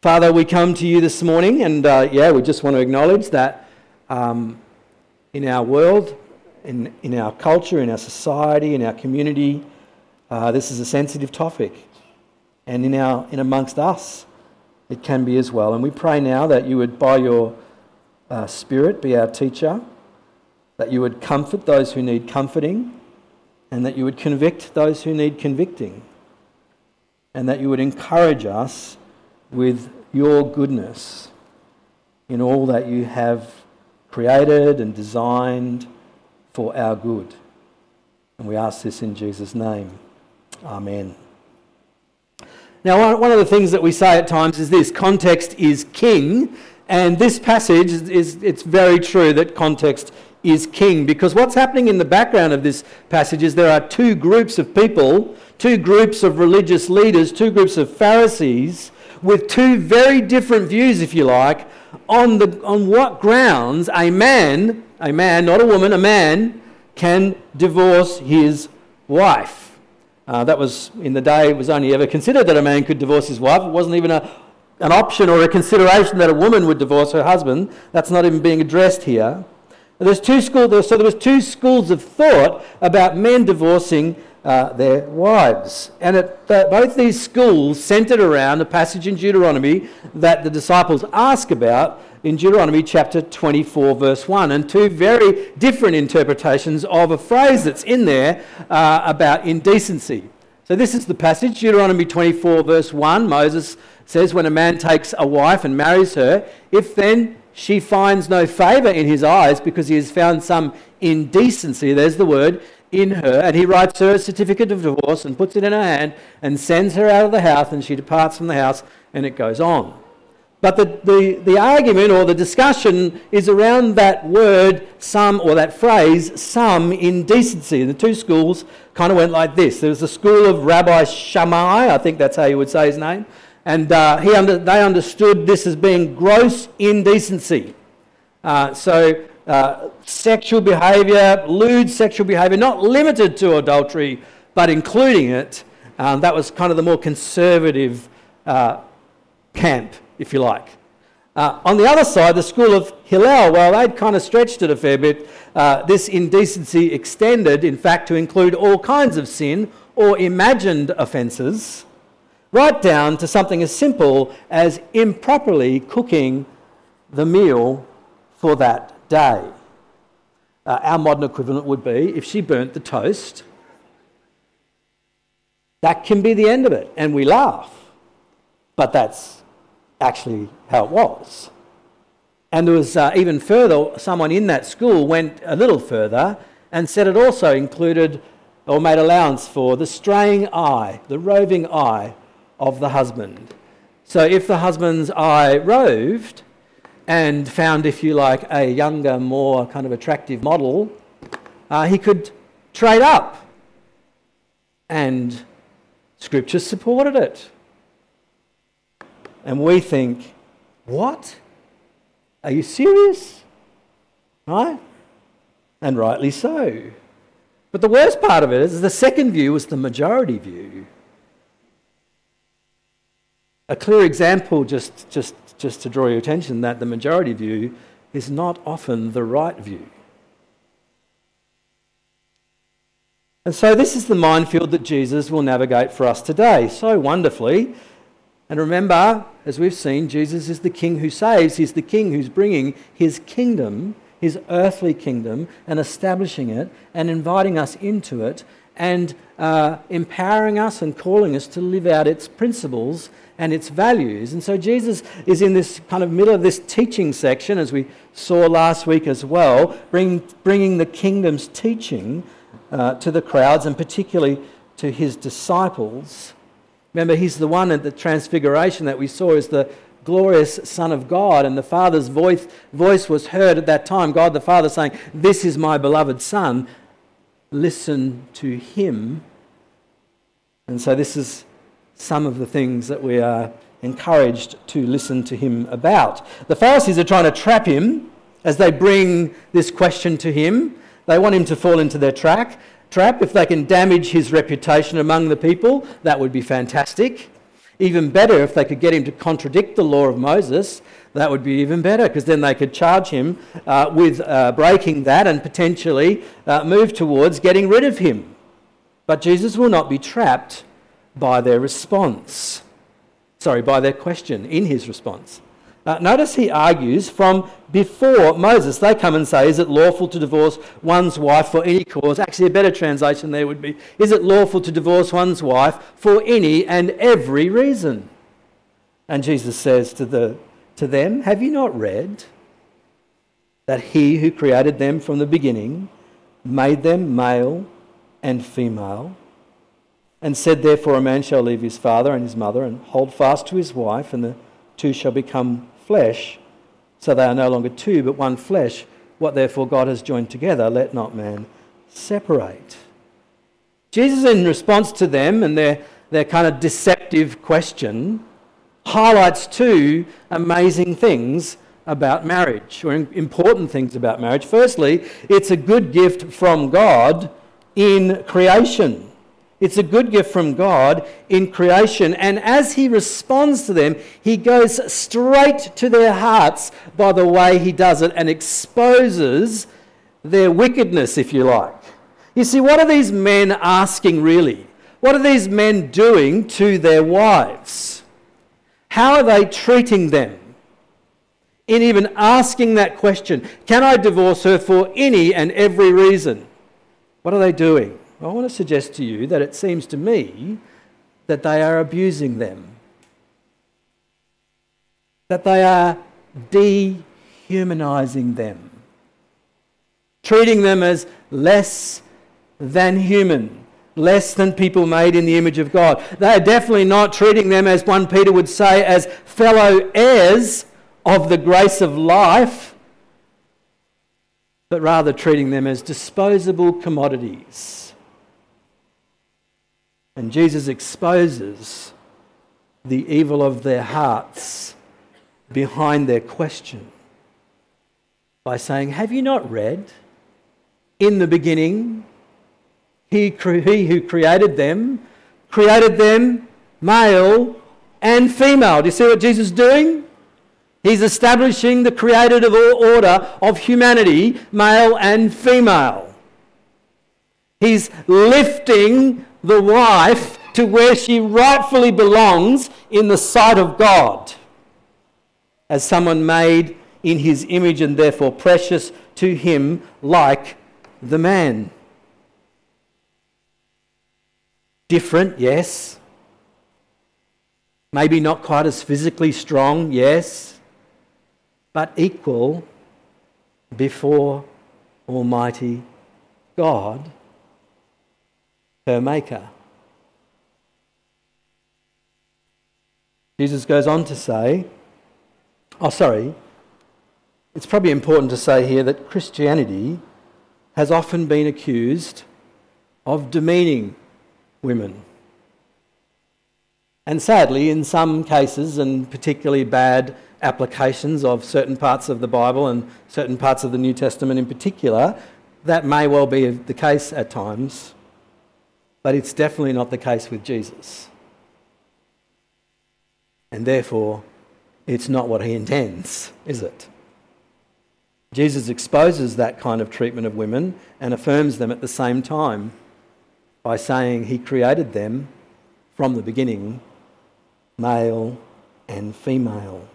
Father, we come to you this morning, and uh, yeah, we just want to acknowledge that um, in our world, in, in our culture, in our society, in our community, uh, this is a sensitive topic. And in, our, in amongst us, it can be as well. And we pray now that you would, by your uh, Spirit, be our teacher, that you would comfort those who need comforting, and that you would convict those who need convicting, and that you would encourage us with your goodness in all that you have created and designed for our good. And we ask this in Jesus' name. Amen. Now, one of the things that we say at times is this context is king. And this passage is, it's very true that context is king because what's happening in the background of this passage is there are two groups of people, two groups of religious leaders, two groups of Pharisees with two very different views, if you like, on, the, on what grounds a man, a man, not a woman, a man, can divorce his wife. Uh, that was, in the day, it was only ever considered that a man could divorce his wife. It wasn't even a, an option or a consideration that a woman would divorce her husband. That's not even being addressed here. There's two schools, so there was two schools of thought about men divorcing uh, their wives. And it, uh, both these schools centered around a passage in Deuteronomy that the disciples ask about in Deuteronomy chapter 24, verse 1, and two very different interpretations of a phrase that's in there uh, about indecency. So, this is the passage, Deuteronomy 24, verse 1. Moses says, When a man takes a wife and marries her, if then she finds no favour in his eyes because he has found some indecency, there's the word, in her, and he writes her a certificate of divorce and puts it in her hand and sends her out of the house, and she departs from the house, and it goes on. But the, the, the argument or the discussion is around that word, some, or that phrase, some indecency. And the two schools kind of went like this. There was the school of Rabbi Shammai, I think that's how you would say his name, and uh, he under, they understood this as being gross indecency. Uh, so uh, sexual behaviour, lewd sexual behaviour, not limited to adultery, but including it. Um, that was kind of the more conservative uh, camp, if you like. Uh, on the other side, the school of Hillel, well, they'd kind of stretched it a fair bit. Uh, this indecency extended, in fact, to include all kinds of sin or imagined offences, right down to something as simple as improperly cooking the meal for that day. Uh, our modern equivalent would be if she burnt the toast, that can be the end of it, and we laugh. But that's actually how it was. And there was uh, even further, someone in that school went a little further and said it also included or made allowance for the straying eye, the roving eye of the husband. So if the husband's eye roved, and found, if you like, a younger, more kind of attractive model, uh, he could trade up. And Scripture supported it. And we think, what? Are you serious? Right? And rightly so. But the worst part of it is the second view was the majority view. A clear example, just, just just to draw your attention that the majority view is not often the right view. And so, this is the minefield that Jesus will navigate for us today so wonderfully. And remember, as we've seen, Jesus is the king who saves, he's the king who's bringing his kingdom, his earthly kingdom, and establishing it and inviting us into it and uh, empowering us and calling us to live out its principles and its values. And so Jesus is in this kind of middle of this teaching section, as we saw last week as well, bring, bringing the kingdom's teaching uh, to the crowds and particularly to his disciples. Remember, he's the one at the transfiguration that we saw as the glorious Son of God, and the Father's voice, voice was heard at that time God the Father saying, This is my beloved Son. Listen to him. And so, this is some of the things that we are encouraged to listen to him about. The Pharisees are trying to trap him as they bring this question to him. They want him to fall into their track, trap. If they can damage his reputation among the people, that would be fantastic. Even better, if they could get him to contradict the law of Moses, that would be even better because then they could charge him uh, with uh, breaking that and potentially uh, move towards getting rid of him. But Jesus will not be trapped by their response. Sorry, by their question in his response. Uh, notice he argues from before Moses. They come and say, Is it lawful to divorce one's wife for any cause? Actually, a better translation there would be, Is it lawful to divorce one's wife for any and every reason? And Jesus says to, the, to them, Have you not read that he who created them from the beginning made them male and female? And said, Therefore, a man shall leave his father and his mother and hold fast to his wife, and the two shall become flesh, so they are no longer two, but one flesh. What therefore God has joined together, let not man separate. Jesus, in response to them and their, their kind of deceptive question, highlights two amazing things about marriage, or important things about marriage. Firstly, it's a good gift from God in creation. It's a good gift from God in creation. And as he responds to them, he goes straight to their hearts by the way he does it and exposes their wickedness, if you like. You see, what are these men asking really? What are these men doing to their wives? How are they treating them? In even asking that question, can I divorce her for any and every reason? What are they doing? I want to suggest to you that it seems to me that they are abusing them, that they are dehumanizing them, treating them as less than human, less than people made in the image of God. They are definitely not treating them, as 1 Peter would say, as fellow heirs of the grace of life, but rather treating them as disposable commodities and Jesus exposes the evil of their hearts behind their question by saying, Have you not read? In the beginning, he, he who created them created them male and female. Do you see what Jesus is doing? He's establishing the created order of humanity, male and female. He's lifting the wife to where she rightfully belongs in the sight of God as someone made in his image and therefore precious to him like the man. Different, yes. Maybe not quite as physically strong, yes. But equal before Almighty God her maker. Jesus goes on to say, oh, sorry, it's probably important to say here that Christianity has often been accused of demeaning women. And sadly, in some cases, and particularly bad applications of certain parts of the Bible and certain parts of the New Testament in particular, that may well be the case at times. But it's definitely not the case with Jesus. And therefore, it's not what he intends, is it? Jesus exposes that kind of treatment of women and affirms them at the same time by saying he created them from the beginning, male and female.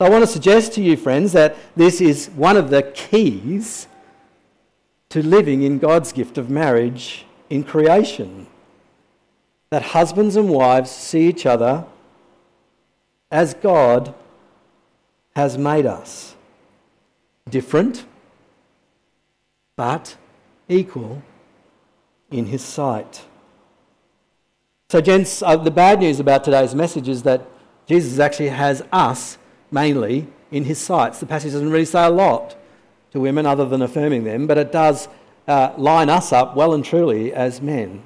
I want to suggest to you, friends, that this is one of the keys to living in God's gift of marriage in creation. That husbands and wives see each other as God has made us. Different, but equal in His sight. So, gents, uh, the bad news about today's message is that Jesus actually has us mainly in His sights. The passage doesn't really say a lot to women other than affirming them, but it does uh, line us up well and truly as men.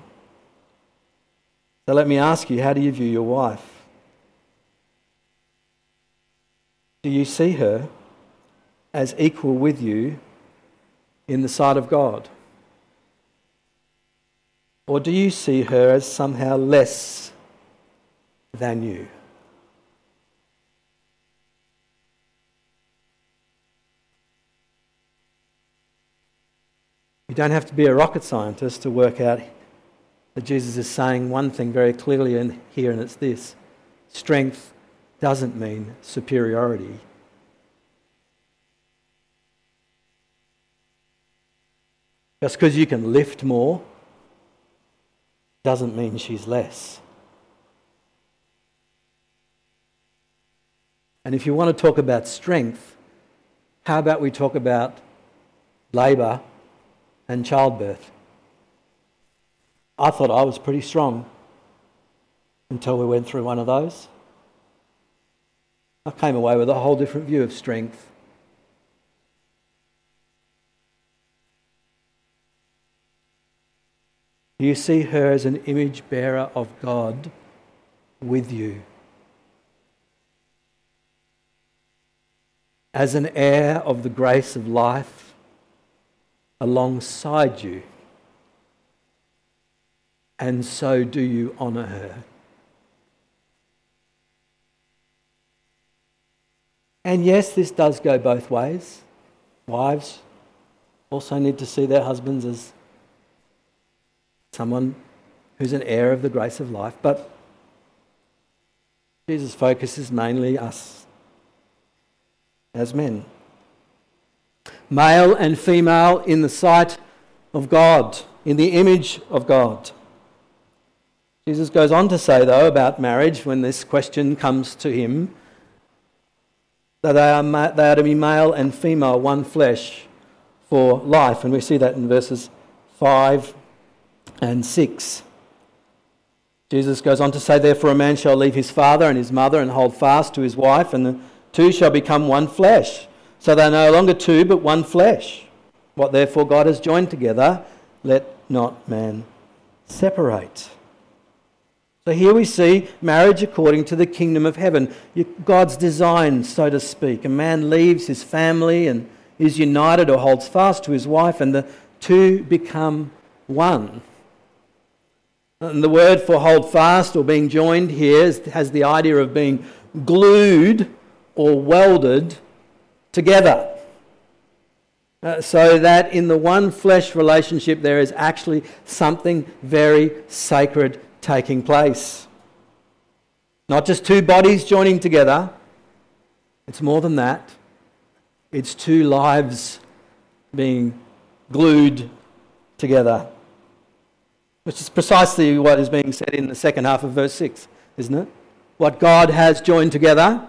So let me ask you how do you view your wife? Do you see her as equal with you in the sight of God? Or do you see her as somehow less than you. You don't have to be a rocket scientist to work out that Jesus is saying one thing very clearly in here, and it's this strength doesn't mean superiority. Just because you can lift more doesn't mean she's less. And if you want to talk about strength, how about we talk about labour and childbirth? I thought I was pretty strong until we went through one of those. I came away with a whole different view of strength. You see her as an image bearer of God with you. As an heir of the grace of life alongside you. And so do you honour her. And yes, this does go both ways. Wives also need to see their husbands as someone who's an heir of the grace of life, but Jesus' focuses mainly us as men. Male and female in the sight of God, in the image of God. Jesus goes on to say, though, about marriage when this question comes to him that they are, they are to be male and female, one flesh for life. And we see that in verses 5 and 6. Jesus goes on to say, Therefore, a man shall leave his father and his mother and hold fast to his wife, and the two shall become one flesh. So they are no longer two, but one flesh. What therefore God has joined together, let not man separate. So here we see marriage according to the kingdom of heaven, God's design, so to speak. A man leaves his family and is united or holds fast to his wife, and the two become one. And the word for hold fast or being joined here has the idea of being glued or welded together. Uh, so that in the one flesh relationship, there is actually something very sacred taking place. Not just two bodies joining together, it's more than that. It's two lives being glued together which is precisely what is being said in the second half of verse 6, isn't it? What God has joined together,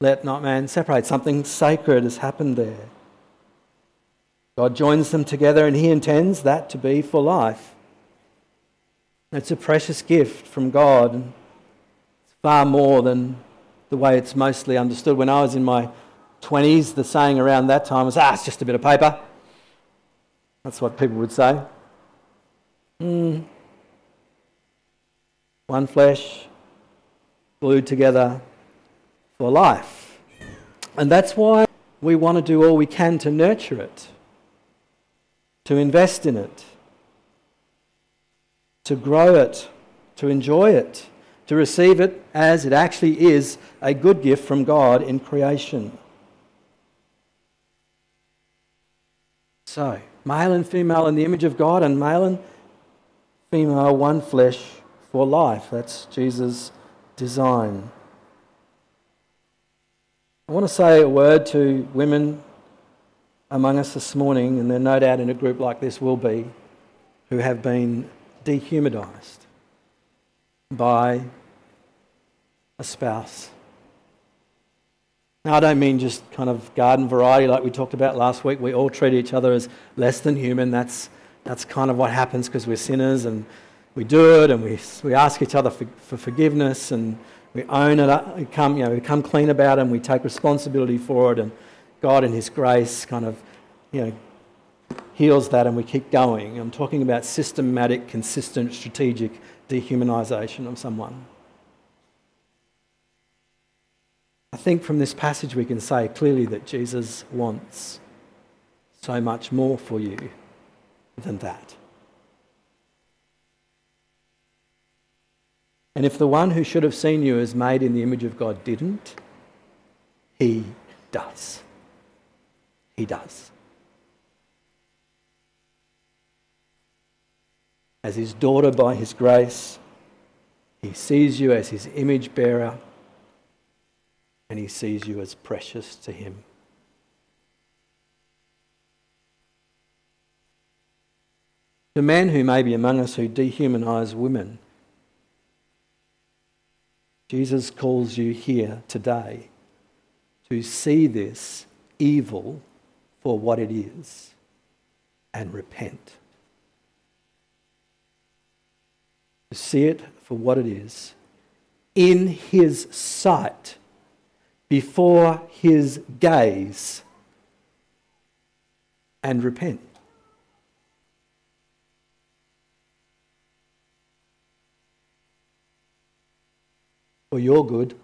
let not man separate. Something sacred has happened there. God joins them together and he intends that to be for life. It's a precious gift from God. It's far more than the way it's mostly understood. When I was in my 20s, the saying around that time was, ah, it's just a bit of paper. That's what people would say. Mm. One flesh, glued together for life. And that's why we want to do all we can to nurture it, to invest in it, to grow it, to enjoy it, to receive it as it actually is a good gift from God in creation. So, male and female in the image of God, and male and female, one flesh for life. That's Jesus' design. I want to say a word to women among us this morning, and there no doubt in a group like this will be, who have been dehumanized by a spouse. Now, I don't mean just kind of garden variety like we talked about last week. We all treat each other as less than human. That's that's kind of what happens because we're sinners and we do it and we, we ask each other for, for forgiveness and we own it, uh, we come, you know, we come clean about it and we take responsibility for it and God in His grace kind of, you know, heals that and we keep going. I'm talking about systematic, consistent, strategic dehumanization of someone. I think from this passage we can say clearly that Jesus wants so much more for you than that. And if the one who should have seen you as made in the image of God didn't, he does. He does. As his daughter by his grace, he sees you as his image bearer and he sees you as precious to him. The man who may be among us who dehumanize women, Jesus calls you here today to see this evil for what it is and repent. To see it for what it is in his sight, before his gaze, and repent. For your good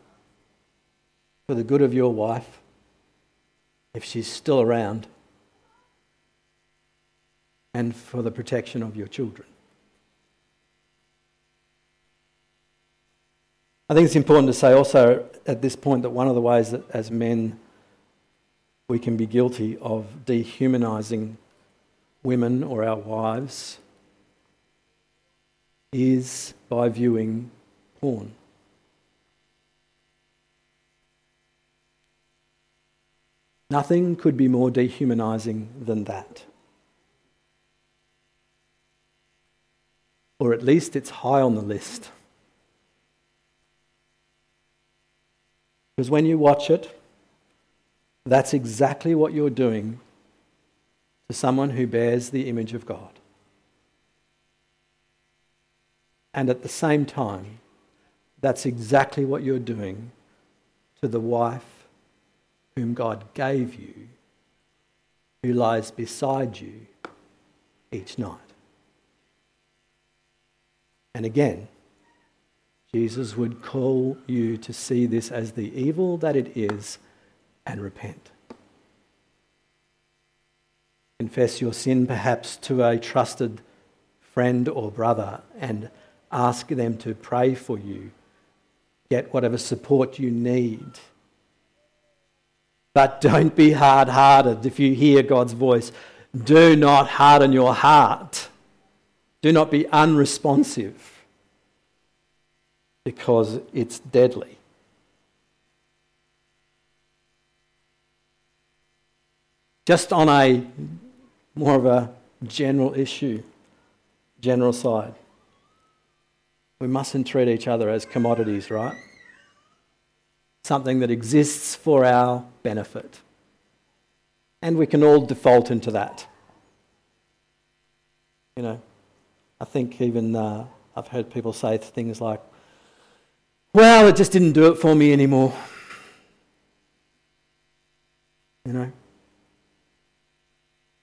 for the good of your wife, if she's still around, and for the protection of your children. I think it's important to say also at this point that one of the ways that as men we can be guilty of dehumanizing women or our wives is by viewing porn. Nothing could be more dehumanizing than that. Or at least it's high on the list. Because when you watch it, that's exactly what you're doing to someone who bears the image of God. And at the same time, that's exactly what you're doing to the wife whom God gave you, who lies beside you each night. And again, Jesus would call you to see this as the evil that it is and repent. Confess your sin perhaps to a trusted friend or brother and ask them to pray for you. Get whatever support you need but don't be hard hearted if you hear God's voice. Do not harden your heart. Do not be unresponsive because it's deadly. Just on a more of a general issue, general side, we mustn't treat each other as commodities, right? Something that exists for our benefit. And we can all default into that. You know, I think even uh, I've heard people say things like, well, it just didn't do it for me anymore. You know,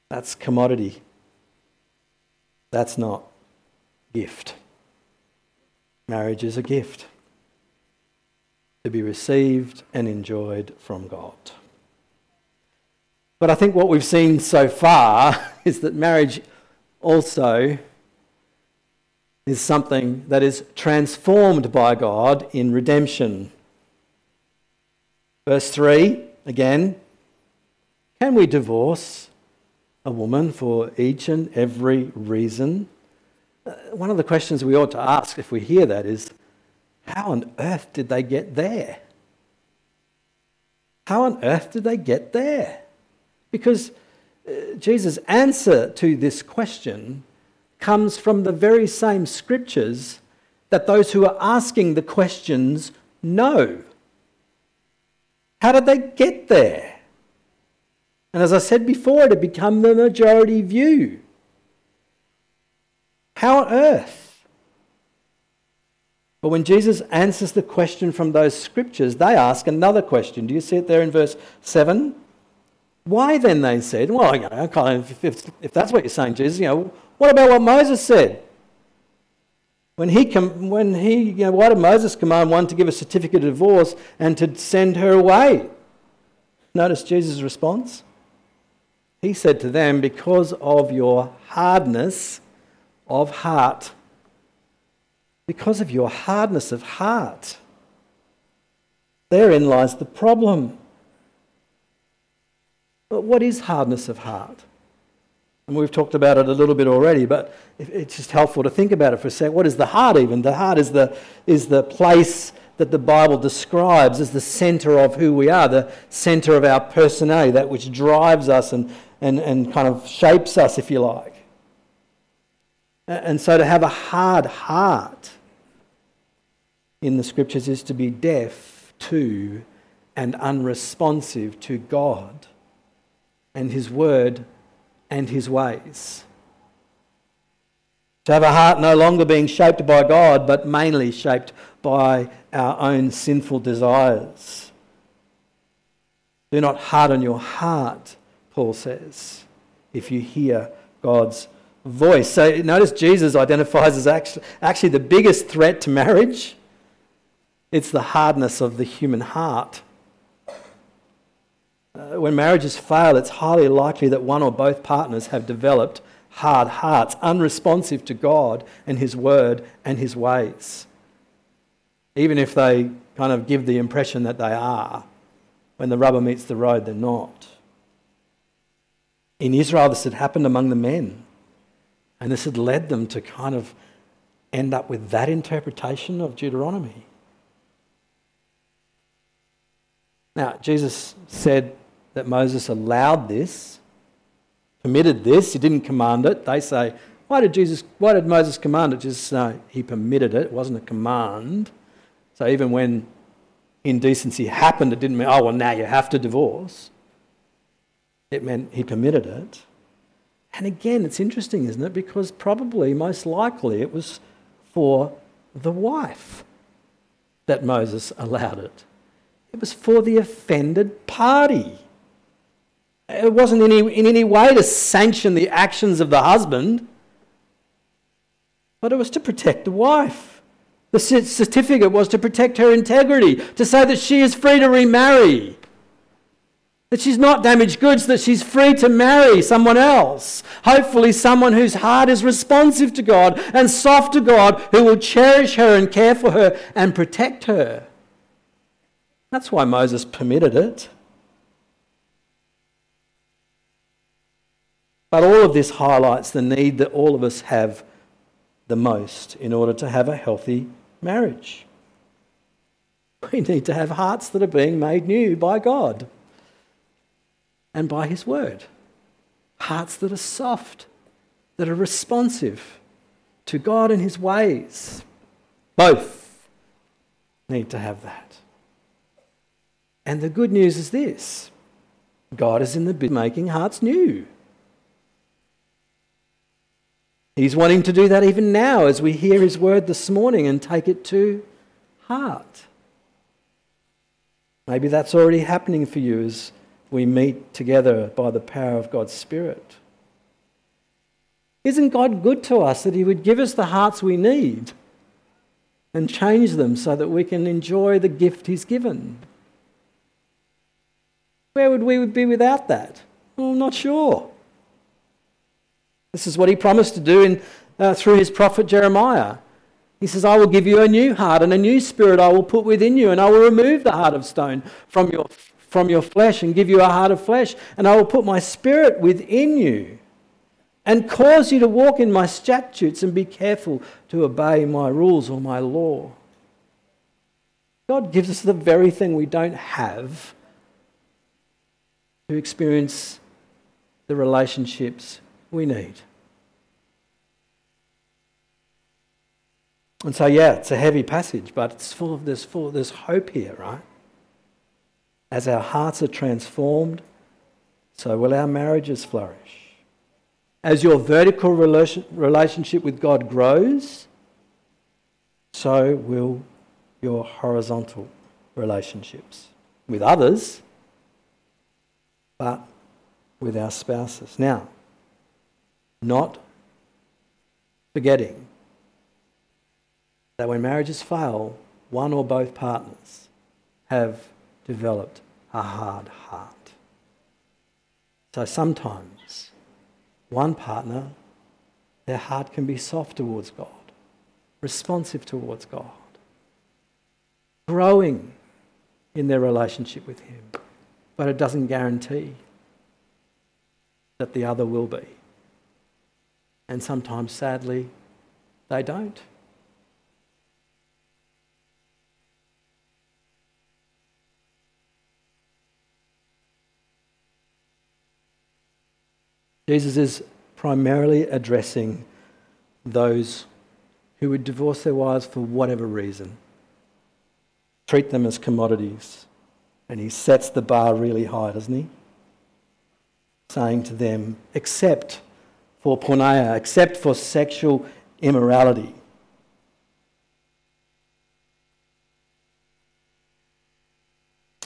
that's commodity. That's not gift. Marriage is a gift to be received and enjoyed from God. But I think what we've seen so far is that marriage also is something that is transformed by God in redemption. Verse 3 again Can we divorce a woman for each and every reason? Uh, one of the questions we ought to ask if we hear that is how on earth did they get there? How on earth did they get there? Because uh, Jesus' answer to this question comes from the very same scriptures that those who are asking the questions know. How did they get there? And as I said before, it had become the majority view. How on earth? But when Jesus answers the question from those scriptures, they ask another question. Do you see it there in verse 7? Why then, they said, well, you know, kind of, if, if that's what you're saying, Jesus, you know, what about what Moses said? When he, com- when he you know, why did Moses command one to give a certificate of divorce and to send her away? Notice Jesus' response. He said to them, Because of your hardness of heart because of your hardness of heart. Therein lies the problem. But what is hardness of heart? And we've talked about it a little bit already, but it's just helpful to think about it for a sec. What is the heart even? The heart is the, is the place that the Bible describes as the centre of who we are, the centre of our personality, that which drives us and, and, and kind of shapes us, if you like. And so to have a hard heart in the scriptures is to be deaf to and unresponsive to God and His word and His ways. To have a heart no longer being shaped by God, but mainly shaped by our own sinful desires. Do not harden your heart, Paul says, if you hear God's voice. So notice Jesus identifies as actually, actually the biggest threat to marriage. It's the hardness of the human heart. Uh, when marriages fail, it's highly likely that one or both partners have developed hard hearts, unresponsive to God and His Word and His ways. Even if they kind of give the impression that they are, when the rubber meets the road, they're not. In Israel, this had happened among the men. And this had led them to kind of end up with that interpretation of Deuteronomy. Now, Jesus said that Moses allowed this, permitted this, he didn't command it. They say, why did Jesus why did Moses command it? Just no, he permitted it. It wasn't a command. So even when indecency happened, it didn't mean, oh well now you have to divorce. It meant he permitted it. And again, it's interesting, isn't it? Because probably, most likely, it was for the wife that Moses allowed it. It was for the offended party. It wasn't in any, in any way to sanction the actions of the husband, but it was to protect the wife. The certificate was to protect her integrity, to say that she is free to remarry that she's not damaged goods, that she's free to marry someone else. Hopefully, someone whose heart is responsive to God and soft to God, who will cherish her and care for her and protect her. That's why Moses permitted it. But all of this highlights the need that all of us have the most in order to have a healthy marriage. We need to have hearts that are being made new by God and by His Word. Hearts that are soft, that are responsive to God and His ways. Both need to have that. And the good news is this God is in the bit making hearts new. He's wanting to do that even now as we hear his word this morning and take it to heart. Maybe that's already happening for you as we meet together by the power of God's Spirit. Isn't God good to us that He would give us the hearts we need and change them so that we can enjoy the gift He's given? Where would we be without that? Well, I'm not sure. This is what He promised to do in, uh, through His prophet Jeremiah. He says, I will give you a new heart and a new spirit I will put within you, and I will remove the heart of stone from your from your flesh and give you a heart of flesh, and I will put my spirit within you and cause you to walk in my statutes and be careful to obey my rules or my law. God gives us the very thing we don't have to experience the relationships we need. And so, yeah, it's a heavy passage, but it's full of this, full of this hope here, right? As our hearts are transformed, so will our marriages flourish. As your vertical relationship with God grows, so will your horizontal relationships with others, but with our spouses. Now, not forgetting that when marriages fail, one or both partners have developed a hard heart. So sometimes one partner, their heart can be soft towards God, responsive towards God, growing in their relationship with Him. But it doesn't guarantee that the other will be. And sometimes, sadly, they don't. Jesus is primarily addressing those who would divorce their wives for whatever reason, treat them as commodities. And he sets the bar really high, doesn't he? Saying to them, except for porneia, except for sexual immorality.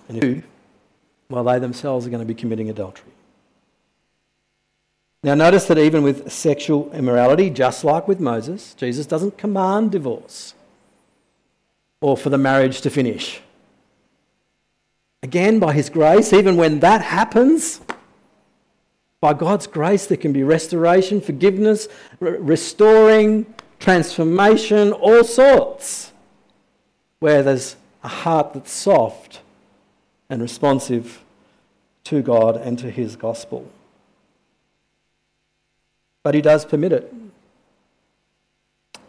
And who, while they themselves are going to be committing adultery. Now, notice that even with sexual immorality, just like with Moses, Jesus doesn't command divorce or for the marriage to finish. Again, by His grace, even when that happens, by God's grace, there can be restoration, forgiveness, re- restoring, transformation, all sorts, where there's a heart that's soft and responsive to God and to His gospel but he does permit it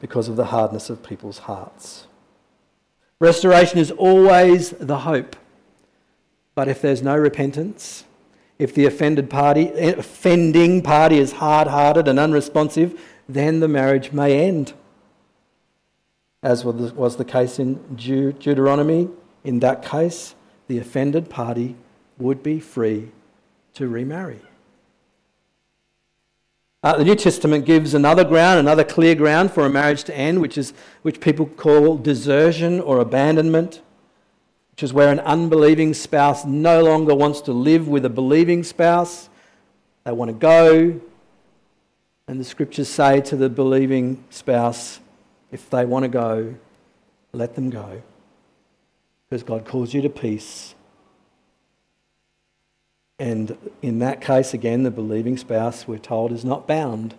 because of the hardness of people's hearts. Restoration is always the hope. But if there's no repentance, if the offended party, offending party is hard-hearted and unresponsive, then the marriage may end. As was the case in Deuteronomy, in that case, the offended party would be free to remarry. Uh, the New Testament gives another ground, another clear ground for a marriage to end, which is which people call desertion or abandonment, which is where an unbelieving spouse no longer wants to live with a believing spouse. They want to go, and the scriptures say to the believing spouse, if they want to go, let them go, because God calls you to peace and in that case, again, the believing spouse, we're told, is not bound.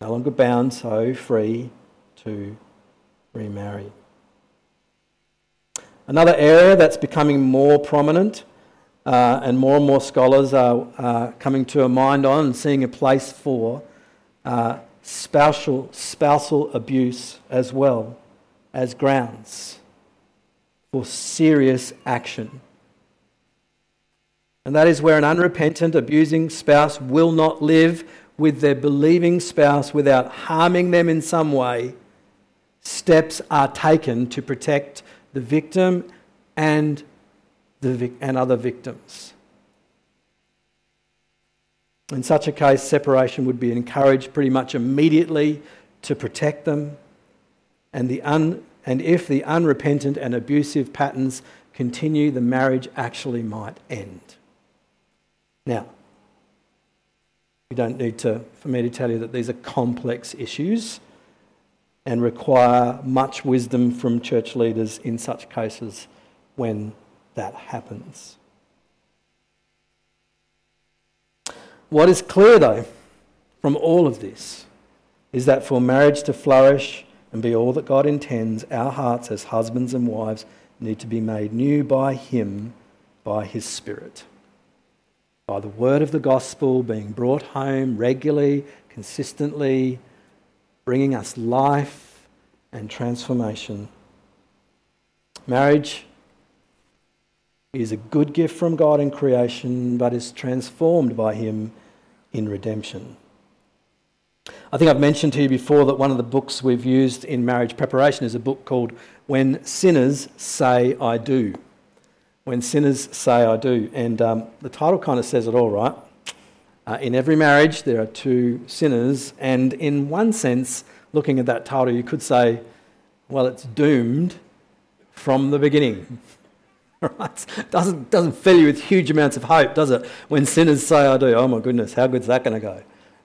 No longer bound, so free to remarry. Another area that's becoming more prominent uh, and more and more scholars are uh, coming to a mind on and seeing a place for uh, spousal, spousal abuse as well as grounds for serious action and that is where an unrepentant, abusing spouse will not live with their believing spouse without harming them in some way. Steps are taken to protect the victim and, the, and other victims. In such a case, separation would be encouraged pretty much immediately to protect them. And, the un, and if the unrepentant and abusive patterns continue, the marriage actually might end. Now, you don't need to, for me to tell you that these are complex issues and require much wisdom from church leaders in such cases when that happens. What is clear, though, from all of this is that for marriage to flourish and be all that God intends, our hearts as husbands and wives need to be made new by Him, by His Spirit by the word of the gospel being brought home regularly, consistently, bringing us life and transformation. Marriage is a good gift from God in creation, but is transformed by Him in redemption. I think I've mentioned to you before that one of the books we've used in marriage preparation is a book called When Sinners Say I Do when sinners say I do. And um, the title kind of says it all, right? Uh, in every marriage, there are two sinners. And in one sense, looking at that title, you could say, well, it's doomed from the beginning. right? Doesn't, doesn't fill you with huge amounts of hope, does it? When sinners say I do, oh my goodness, how good's that going to go?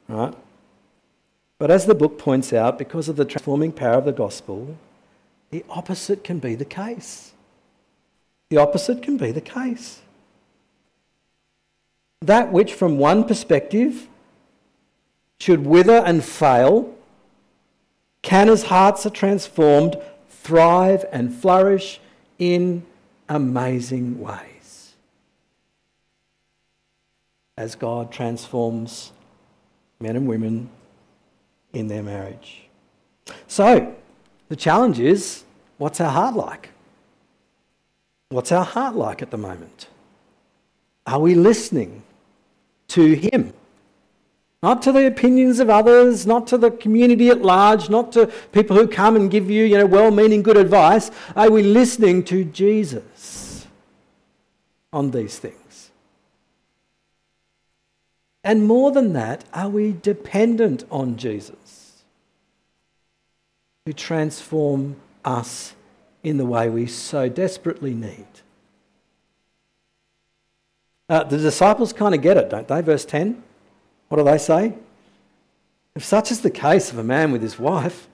Right? But as the book points out, because of the transforming power of the gospel, the opposite can be the case. The opposite can be the case. That which, from one perspective, should wither and fail can, as hearts are transformed, thrive and flourish in amazing ways. As God transforms men and women in their marriage. So, the challenge is what's our heart like? What's our heart like at the moment? Are we listening to Him? Not to the opinions of others, not to the community at large, not to people who come and give you, you know, well-meaning good advice. Are we listening to Jesus on these things? And more than that, are we dependent on Jesus to transform us in the way we so desperately need? Uh, the disciples kind of get it, don't they? Verse 10. What do they say? If such is the case of a man with his wife,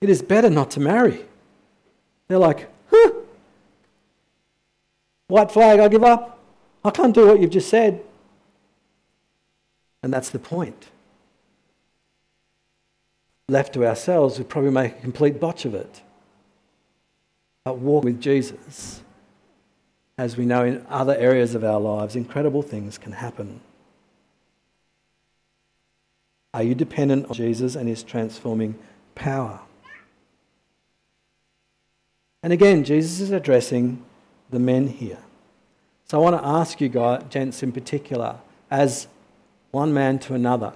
it is better not to marry. They're like, huh, white flag, I give up. I can't do what you've just said. And that's the point. Left to ourselves, we'd probably make a complete botch of it. But walk with Jesus. As we know in other areas of our lives, incredible things can happen. Are you dependent on Jesus and his transforming power? And again, Jesus is addressing the men here. So I want to ask you, guys, gents in particular, as one man to another,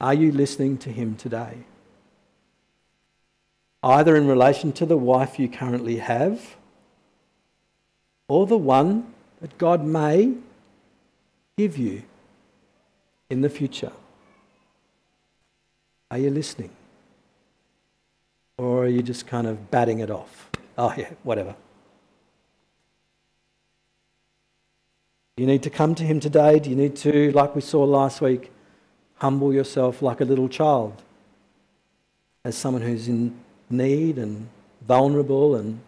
are you listening to him today? Either in relation to the wife you currently have, or the one that God may give you in the future? Are you listening? Or are you just kind of batting it off? Oh, yeah, whatever. You need to come to Him today. Do you need to, like we saw last week, humble yourself like a little child as someone who's in need and vulnerable and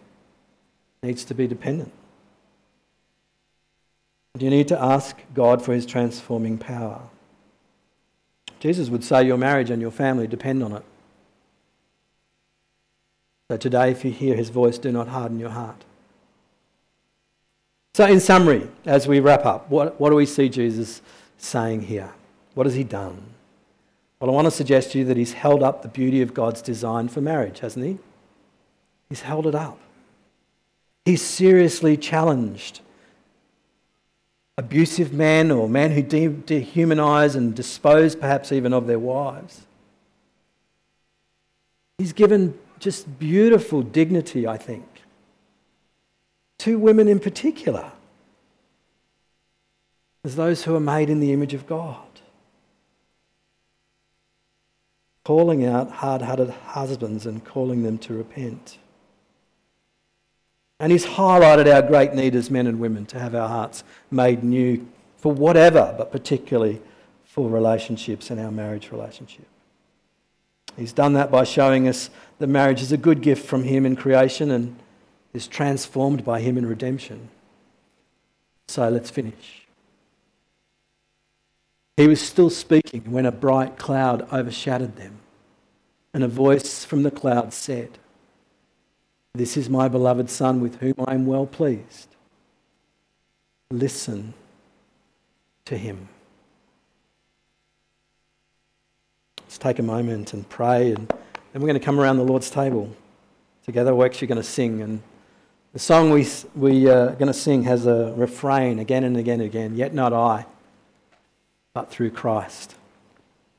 needs to be dependent? You need to ask God for His transforming power? Jesus would say your marriage and your family depend on it. So today, if you hear his voice, do not harden your heart. So, in summary, as we wrap up, what, what do we see Jesus saying here? What has he done? Well, I want to suggest to you that he's held up the beauty of God's design for marriage, hasn't he? He's held it up. He's seriously challenged abusive men or men who de- dehumanize and dispose perhaps even of their wives. He's given just beautiful dignity, I think, to women in particular, as those who are made in the image of God. Calling out hard hearted husbands and calling them to repent. And he's highlighted our great need as men and women to have our hearts made new for whatever, but particularly for relationships and our marriage relationship. He's done that by showing us that marriage is a good gift from him in creation and is transformed by him in redemption. So let's finish. He was still speaking when a bright cloud overshadowed them, and a voice from the cloud said, this is my beloved Son with whom I am well pleased. Listen to him. Let's take a moment and pray, and then we're going to come around the Lord's table together. We're actually going to sing, and the song we, we uh, are going to sing has a refrain again and again and again Yet not I, but through Christ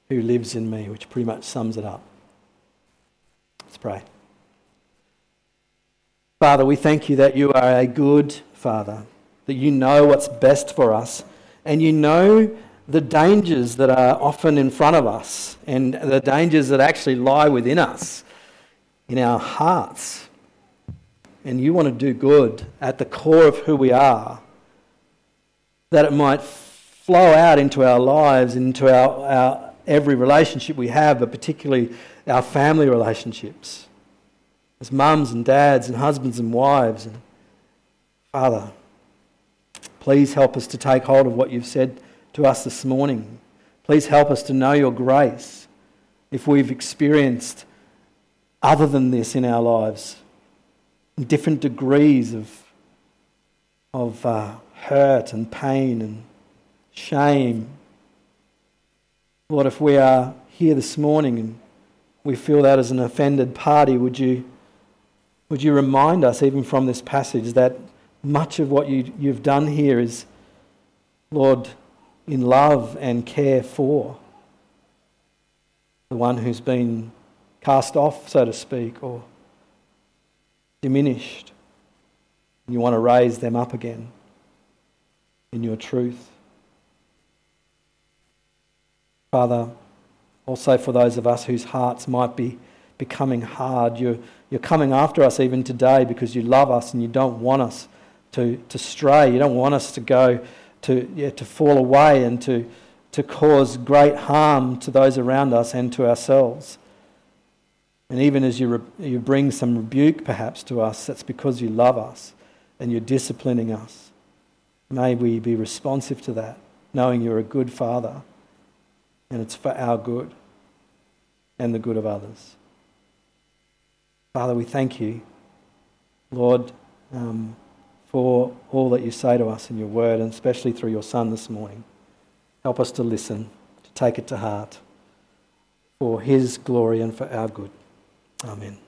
who lives in me, which pretty much sums it up. Let's pray. Father, we thank you that you are a good Father, that you know what's best for us, and you know the dangers that are often in front of us, and the dangers that actually lie within us, in our hearts. And you want to do good at the core of who we are, that it might flow out into our lives, into our, our every relationship we have, but particularly our family relationships as mums and dads and husbands and wives. And Father, please help us to take hold of what you've said to us this morning. Please help us to know your grace if we've experienced other than this in our lives, different degrees of, of uh, hurt and pain and shame. Lord, if we are here this morning and we feel that as an offended party, would you, would you remind us, even from this passage, that much of what you, you've done here is, Lord, in love and care for the one who's been cast off, so to speak, or diminished. You want to raise them up again in your truth. Father, also for those of us whose hearts might be becoming hard, you're, you're coming after us even today because you love us and you don't want us to, to stray. You don't want us to go to, yeah, to fall away and to, to cause great harm to those around us and to ourselves. And even as you, re- you bring some rebuke perhaps to us, that's because you love us and you're disciplining us. May we be responsive to that, knowing you're a good Father and it's for our good and the good of others. Father, we thank you, Lord, um, for all that you say to us in your word, and especially through your Son this morning. Help us to listen, to take it to heart for his glory and for our good. Amen.